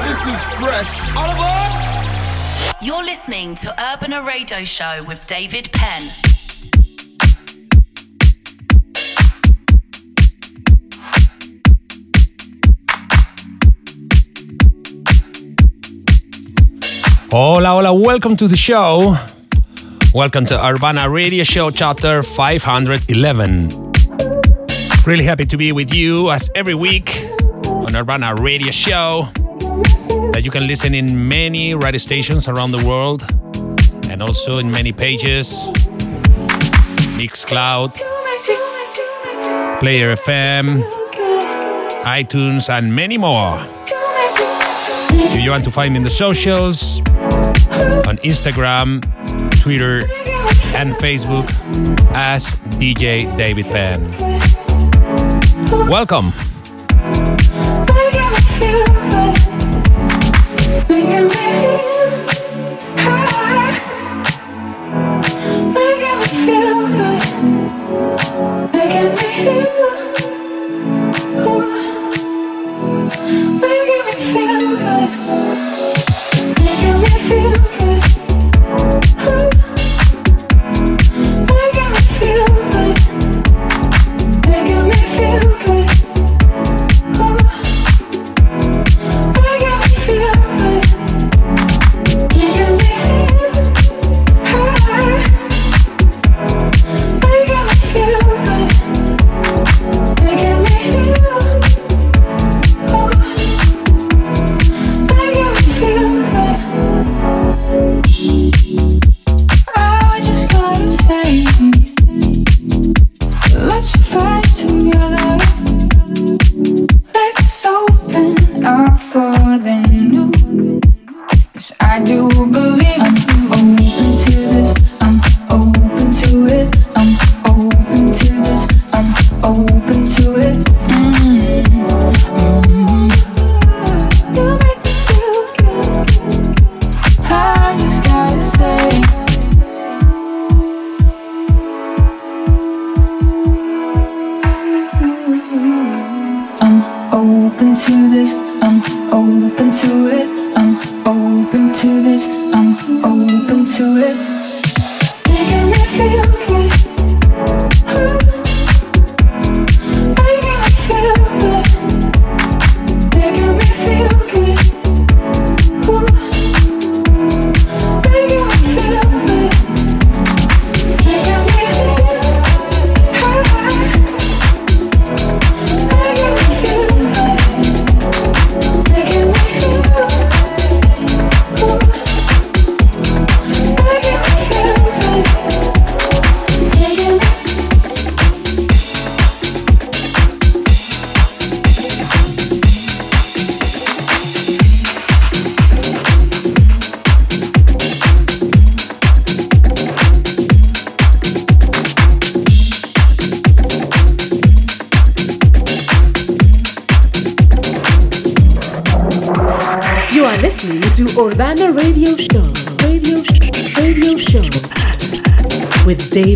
this is fresh. All aboard! You're listening to Urbana Radio Show with David Penn. Hola, hola, welcome to the show. Welcome to Urbana Radio Show chapter 511. Really happy to be with you as every week on Urbana Radio Show that you can listen in many radio stations around the world and also in many pages Mixcloud, Player FM, iTunes, and many more. If you want to find me in the socials, on Instagram, Twitter, and Facebook as DJ David Penn. Welcome.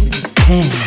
give you.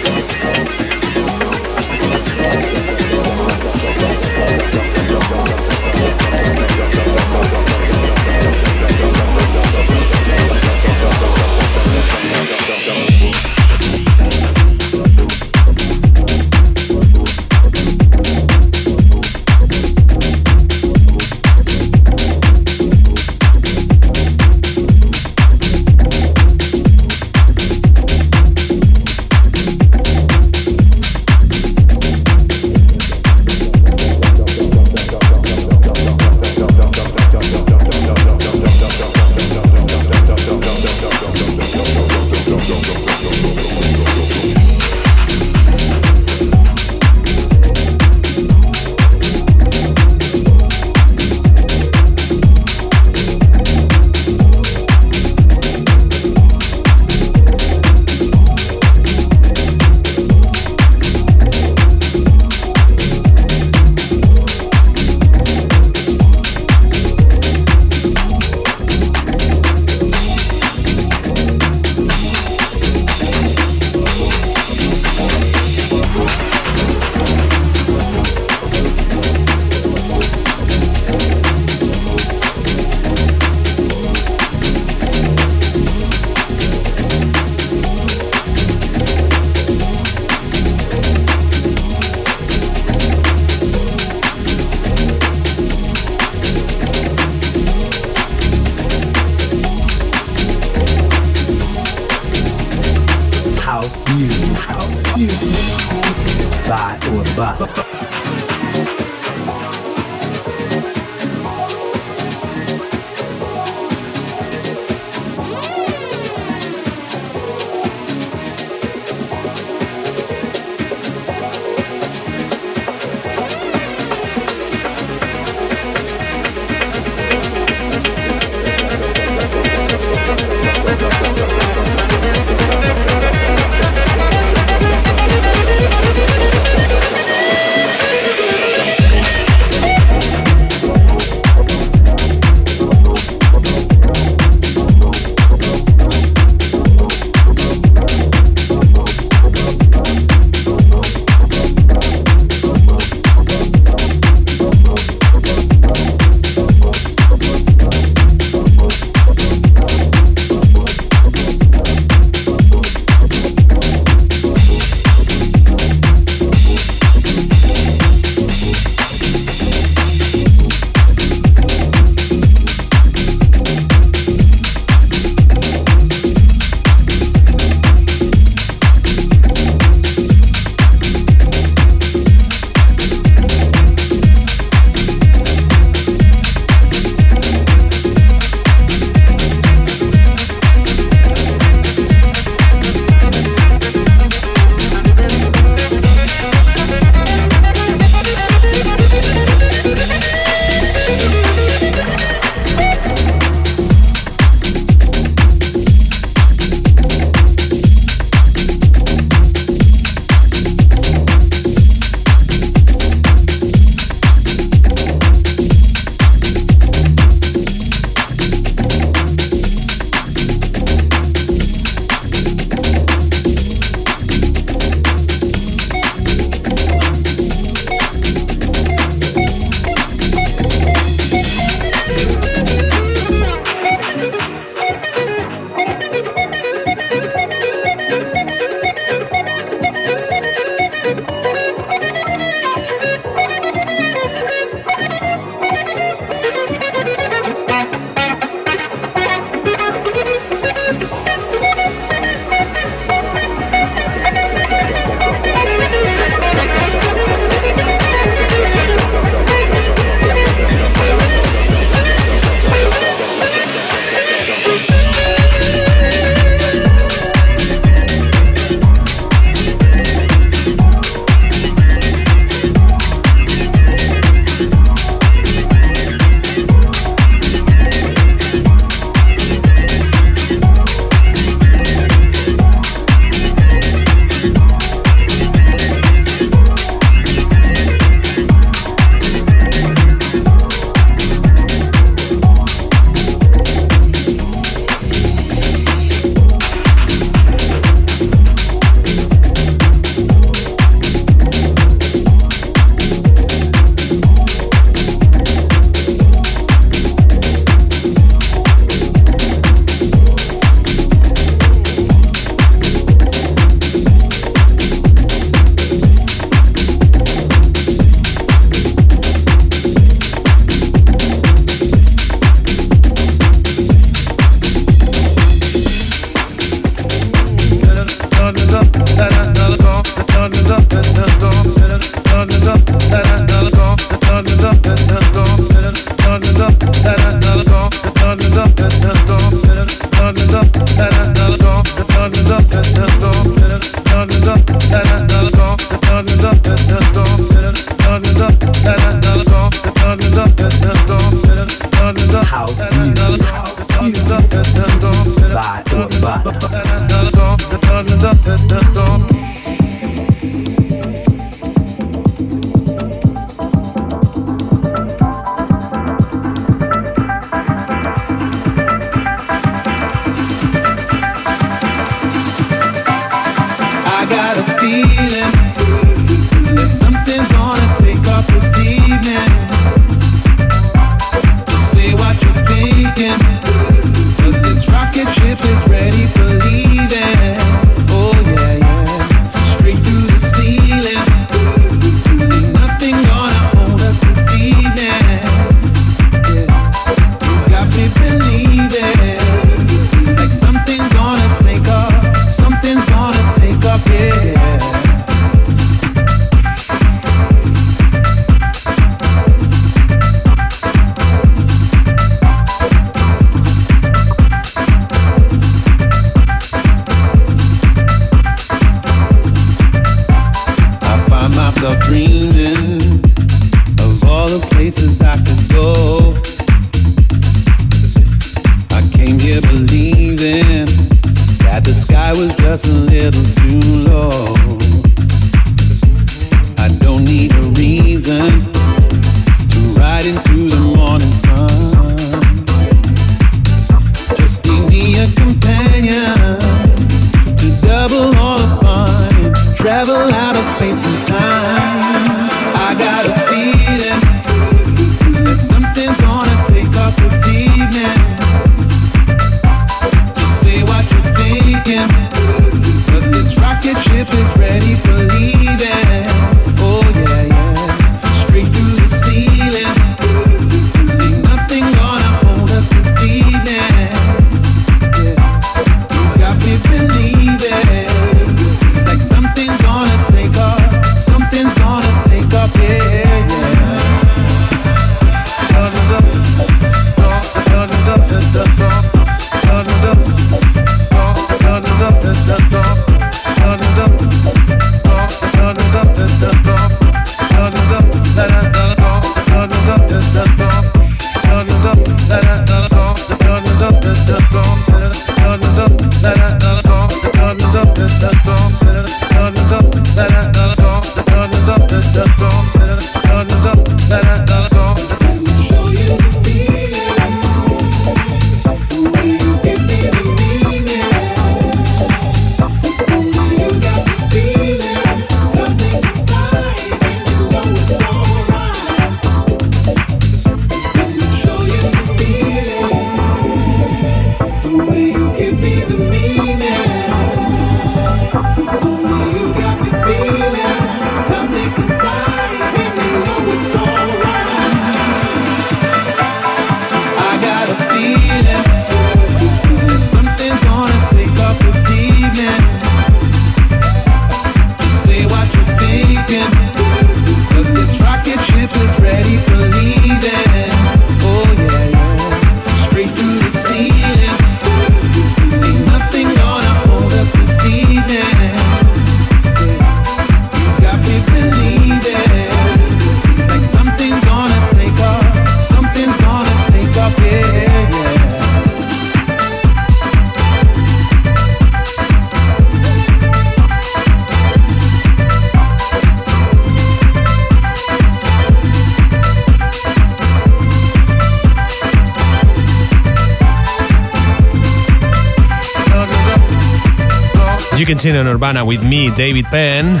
Dancing on Urbana with me, David Penn.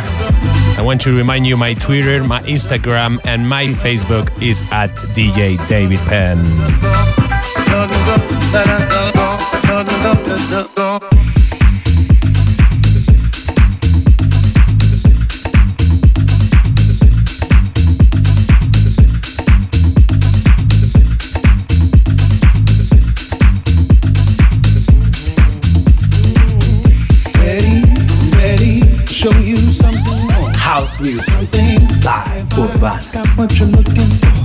I want to remind you my Twitter, my Instagram, and my Facebook is at DJ David Penn. Something live. Goes by. Got what you're looking for.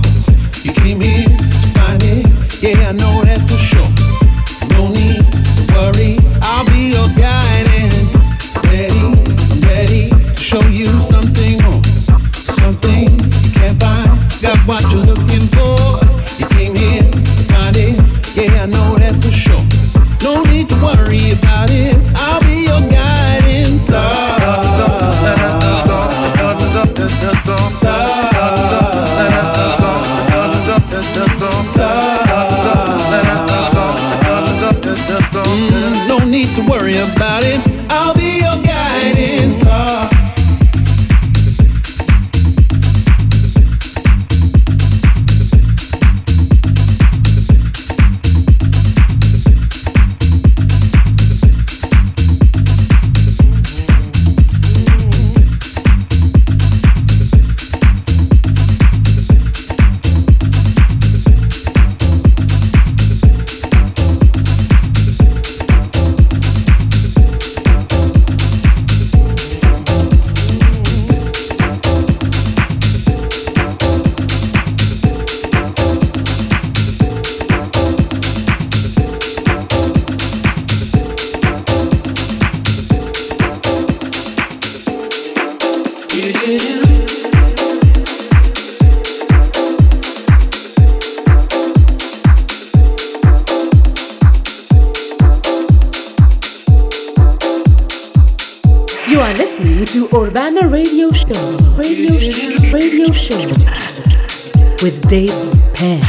Show. Radio Show. Radio Show. With Dave Penn.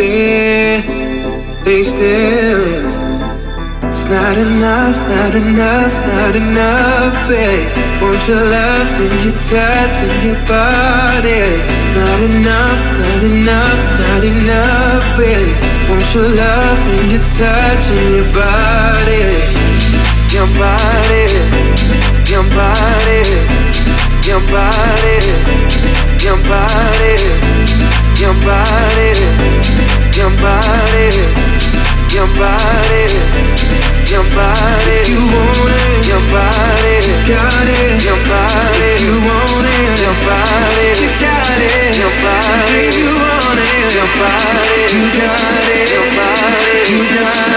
still, they still. It's not enough, not enough, not enough, babe. Won't you love and your touch and your body? Not enough, not enough, not enough, babe. Won't you love and your touch and your body? Your body, your body, your body, your body, your body. Your body your body, your body, your body. You want it, your body, got it, your body. You want it, your body, got it, your body. You want it, your body, got it, your body, you got it.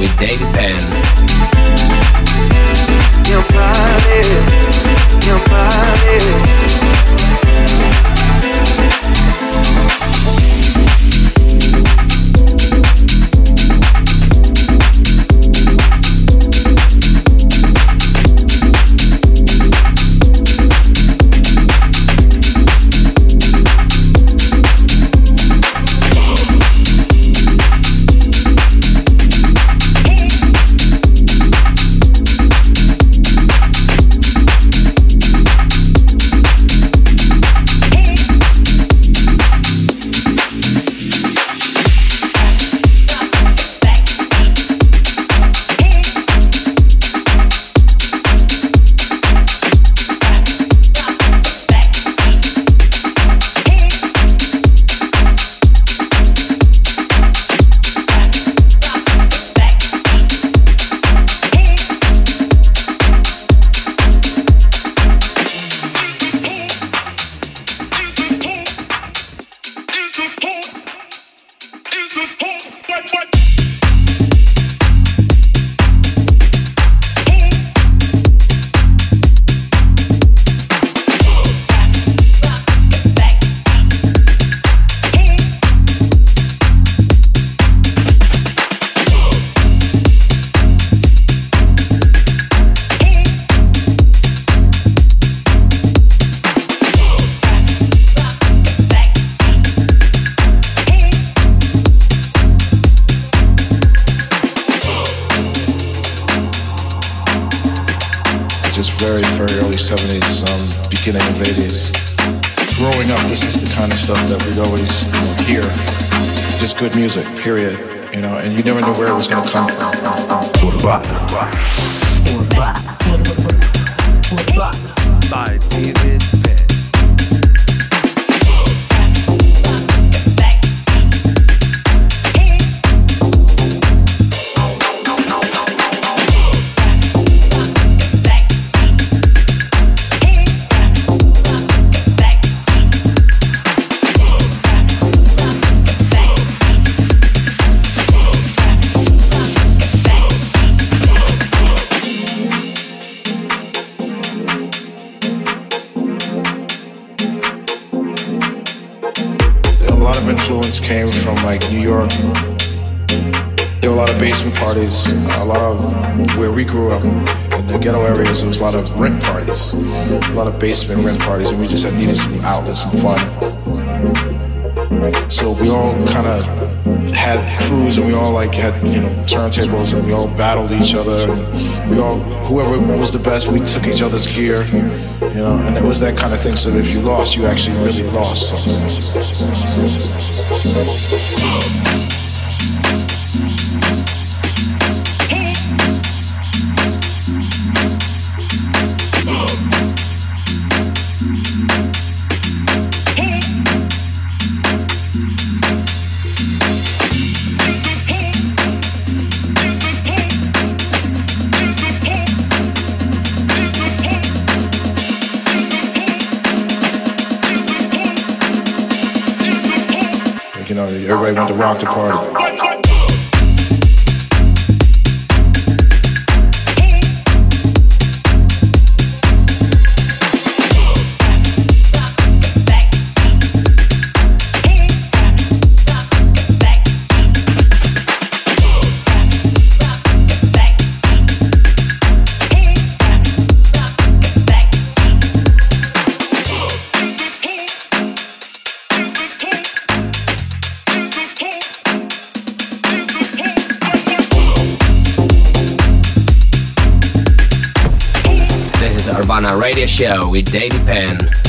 with David Penn. Good music, period. You know, and you never knew where it was going to come from. By David basement parties. A lot of where we grew up in the ghetto areas. There was a lot of rent parties, a lot of basement rent parties, and we just had needed some outlets and fun. So we all kind of had crews, and we all like had you know turntables, and we all battled each other. And we all whoever was the best, we took each other's gear, you know, and it was that kind of thing. So that if you lost, you actually really lost something. Everybody went to rock the party. Radio Show with David Penn.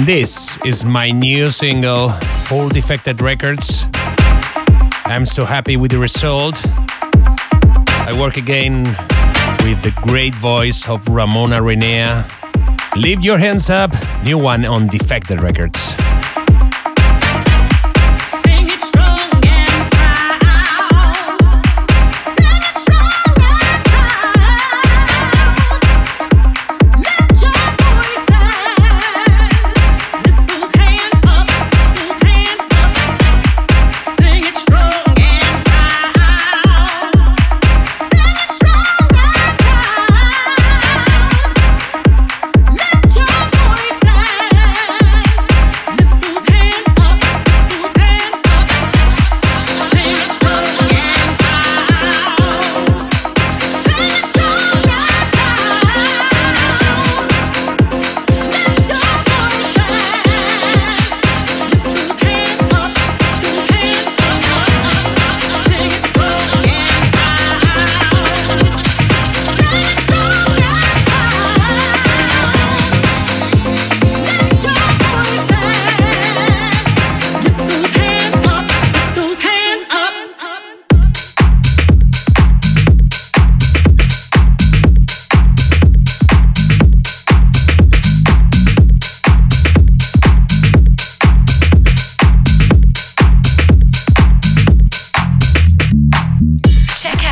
And this is my new single, Full Defected Records. I'm so happy with the result. I work again with the great voice of Ramona Renea. Leave your hands up, new one on Defected Records.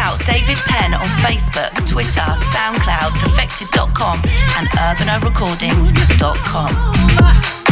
out David Penn on Facebook, Twitter, SoundCloud, defected.com, and urbanarecordings.com.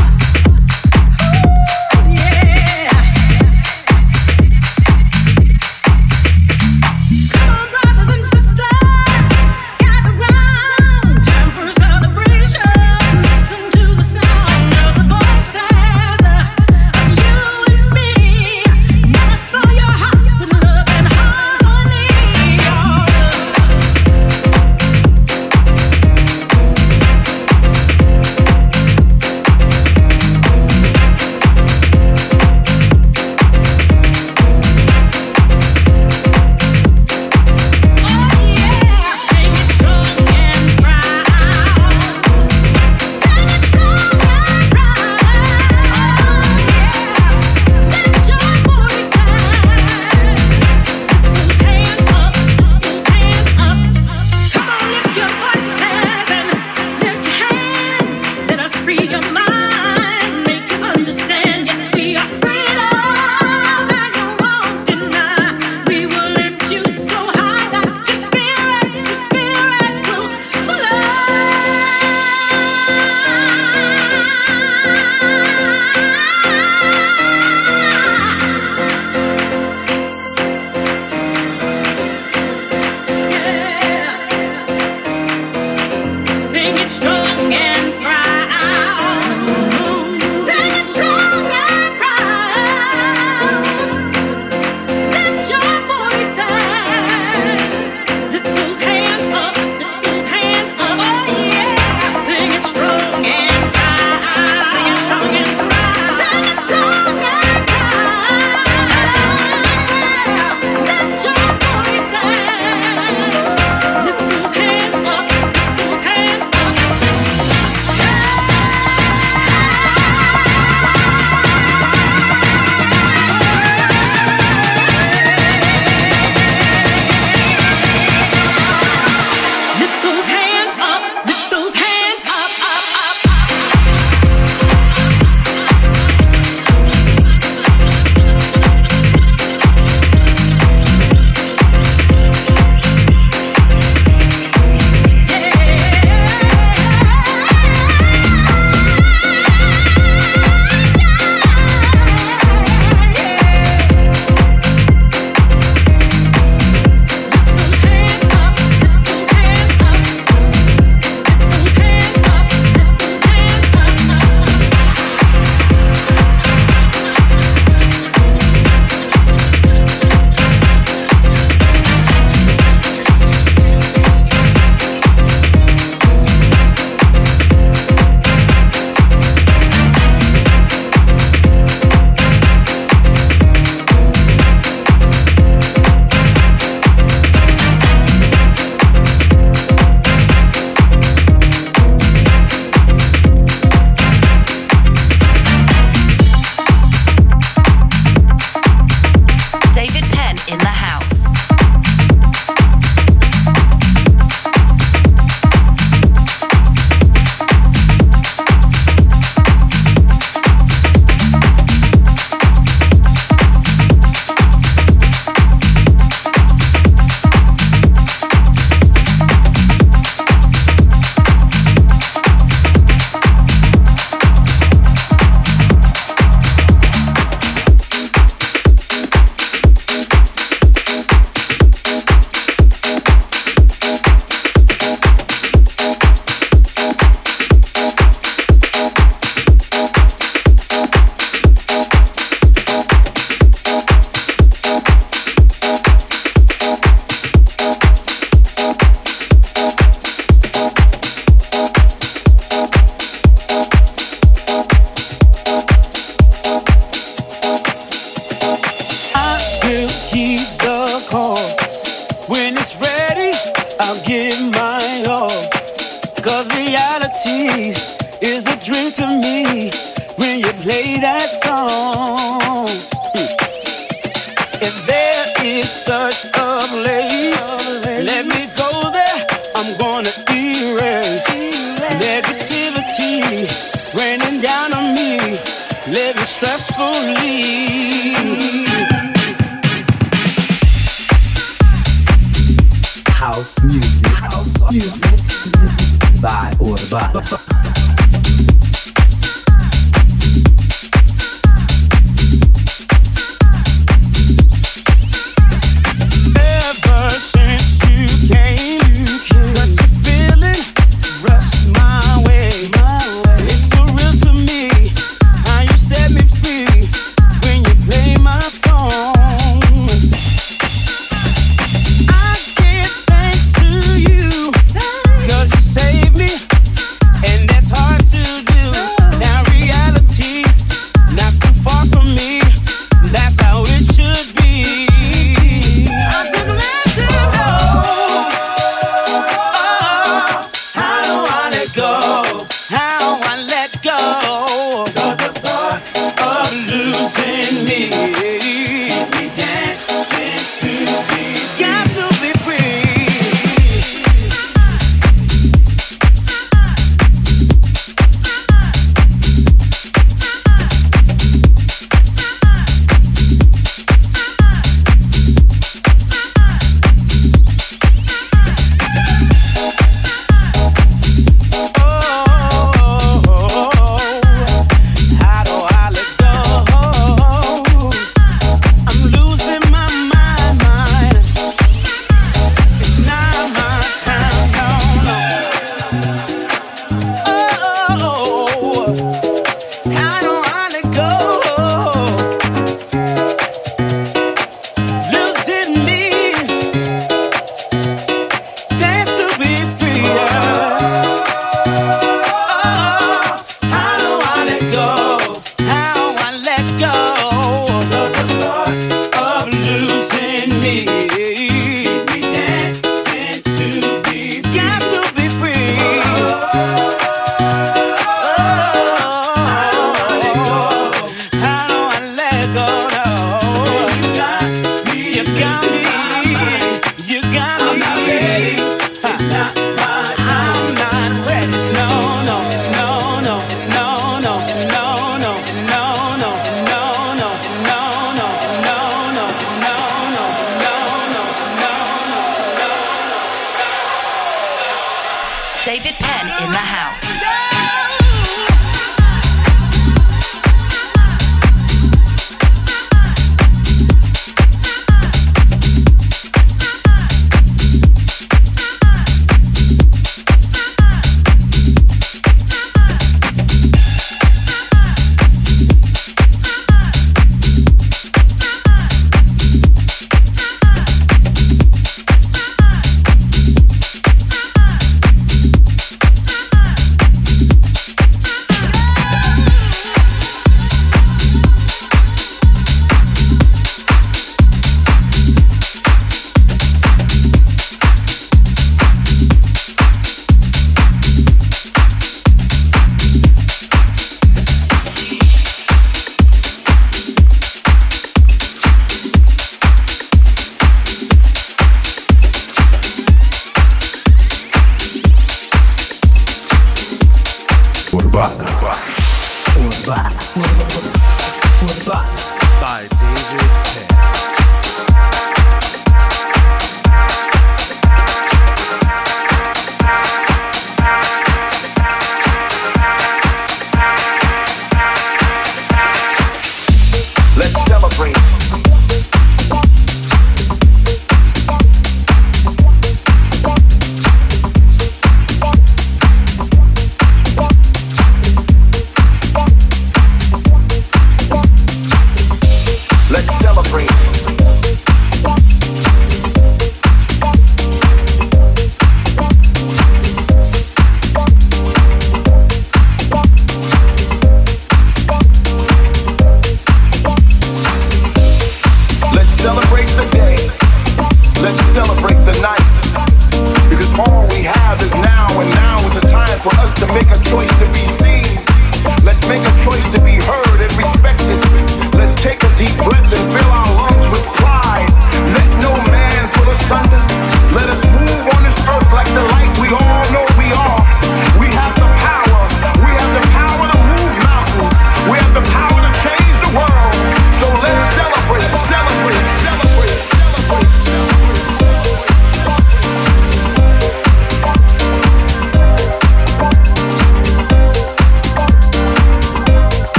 David Penn in the house.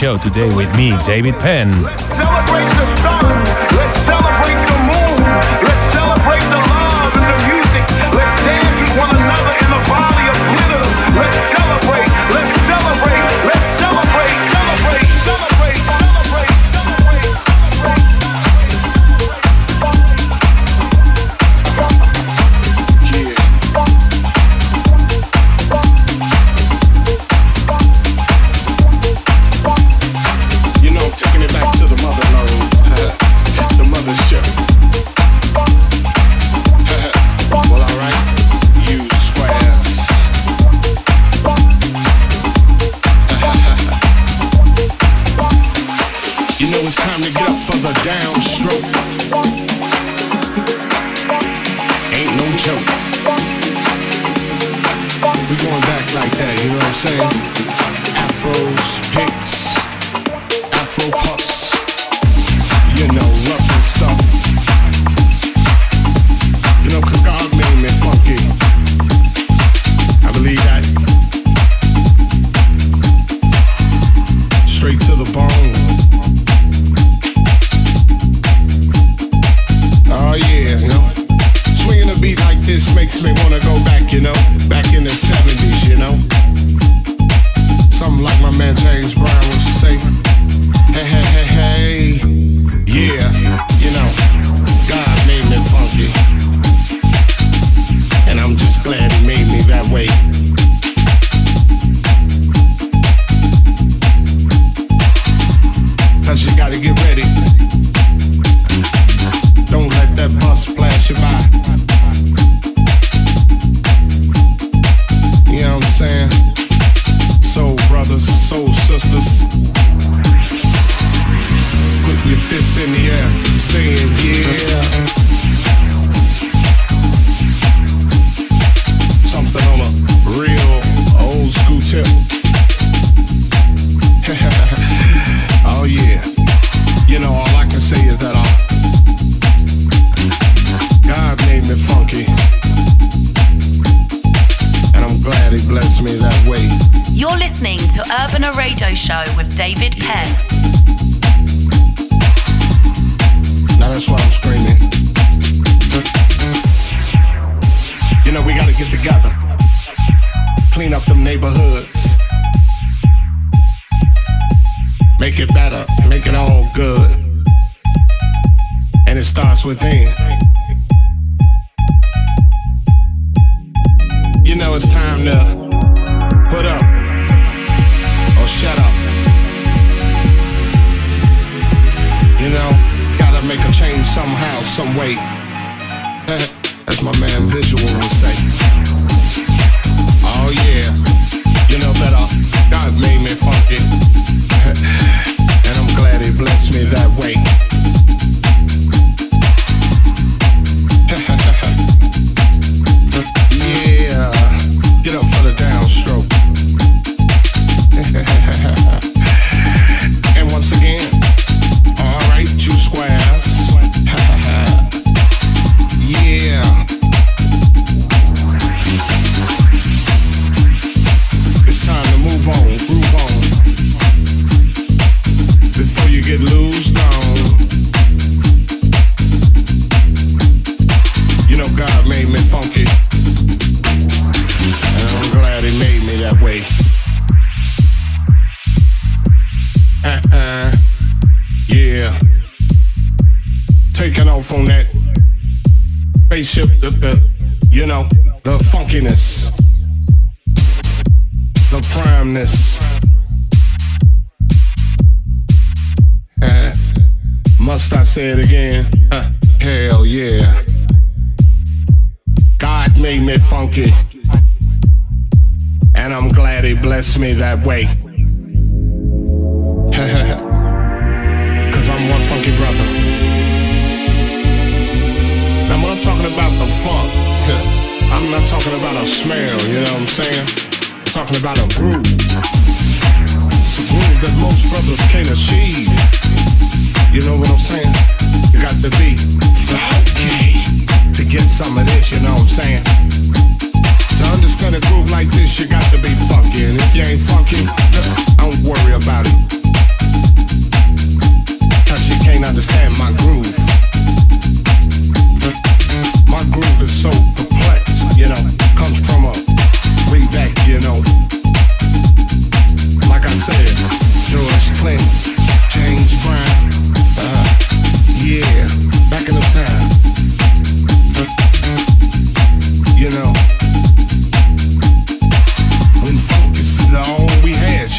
show today with me, David Penn. downstroke That's why I'm screaming. You know, we gotta get together, clean up them neighborhoods, make it better, make it all good. And it starts within. He blessed me that way. Cause I'm one funky brother. Now when I'm talking about the funk, I'm not talking about a smell, you know what I'm saying? talking about a groove. It's a groove that most brothers can't achieve. You know what I'm saying? You got to be funky to get some of this, you know what I'm saying? To understand a groove like this, you got to be funky. If you ain't funky, don't worry about it. Can't understand my groove. My groove is so complex, you know, comes from a way back, you know. Like I said, George Clinton,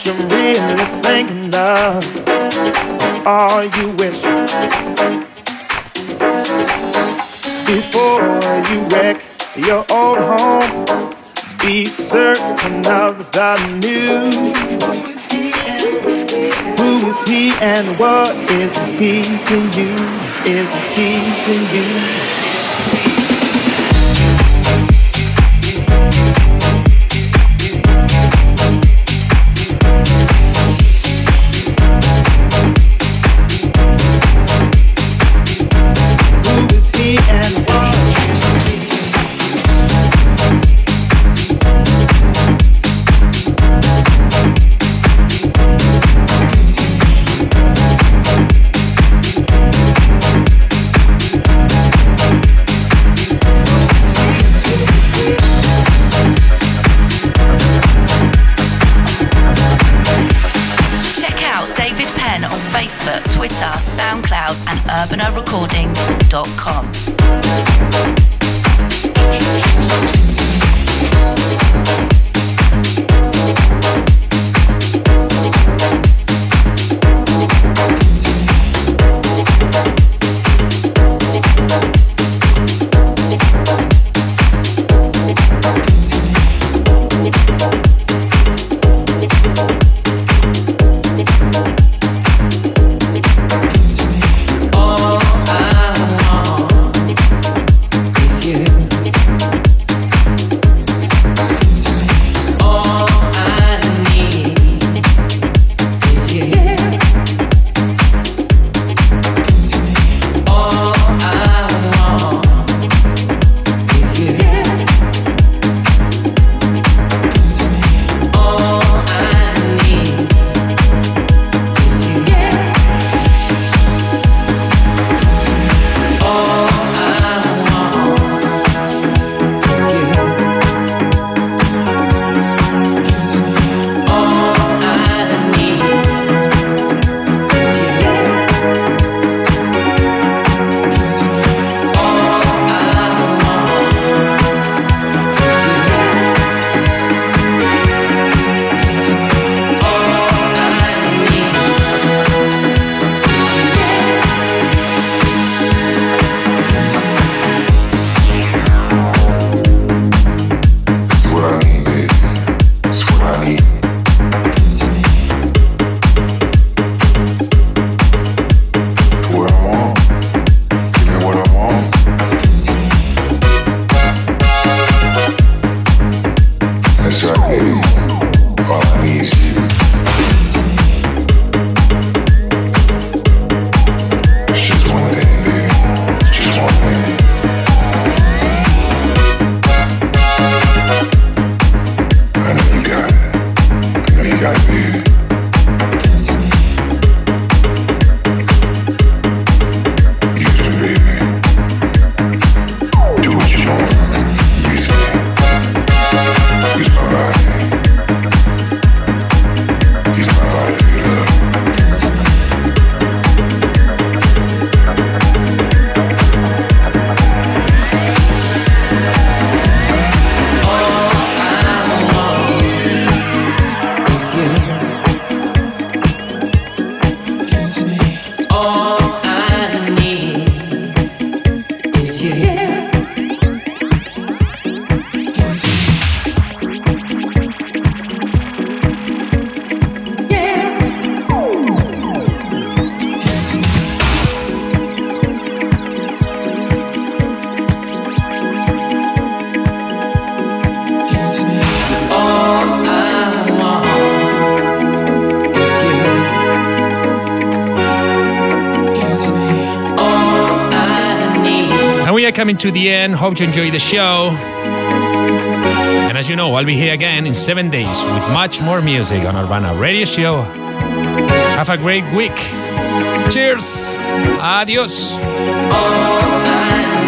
what you're really thinking of? Or you wish before you wreck your old home? Be certain of the new. Who is he and what is he to you? Is he to you? Facebook, Twitter, SoundCloud, and urbanarecordings.com. coming to the end. Hope you enjoy the show. And as you know, I'll be here again in seven days with much more music on Urbana Radio Show. Have a great week. Cheers. Adios. Oh, I